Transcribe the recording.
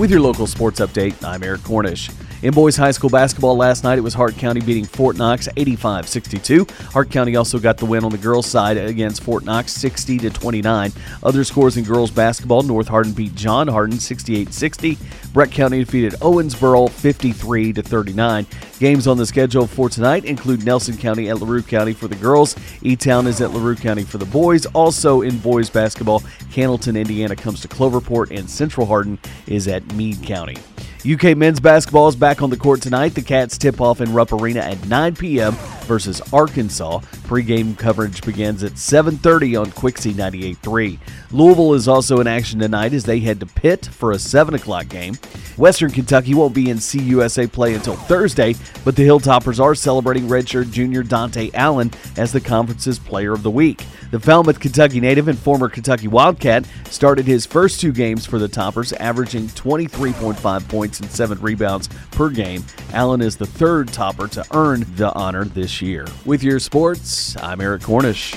With your local sports update, I'm Eric Cornish. In boys high school basketball last night, it was Hart County beating Fort Knox 85 62. Hart County also got the win on the girls' side against Fort Knox 60 29. Other scores in girls basketball North Hardin beat John Hardin 68 60. Breck County defeated Owensboro 53 39. Games on the schedule for tonight include Nelson County at LaRue County for the girls. E Town is at LaRue County for the boys. Also in boys basketball, Cannelton, Indiana comes to Cloverport, and Central Hardin is at Meade County. UK men's basketball is back on the court tonight. The Cats tip off in Rupp Arena at 9 p.m. versus Arkansas. Pre-game coverage begins at 7:30 on Quixie 98.3. Louisville is also in action tonight as they head to Pitt for a 7 o'clock game. Western Kentucky won't be in CUSA play until Thursday, but the Hilltoppers are celebrating redshirt junior Dontaie Allen as the conference's Player of the Week. The Falmouth, Kentucky native and former Kentucky Wildcat started his first two games for the Toppers, averaging 23.5 points and seven rebounds per game. Allen is the third topper to earn the honor this year. With your sports, I'm Eric Cornish.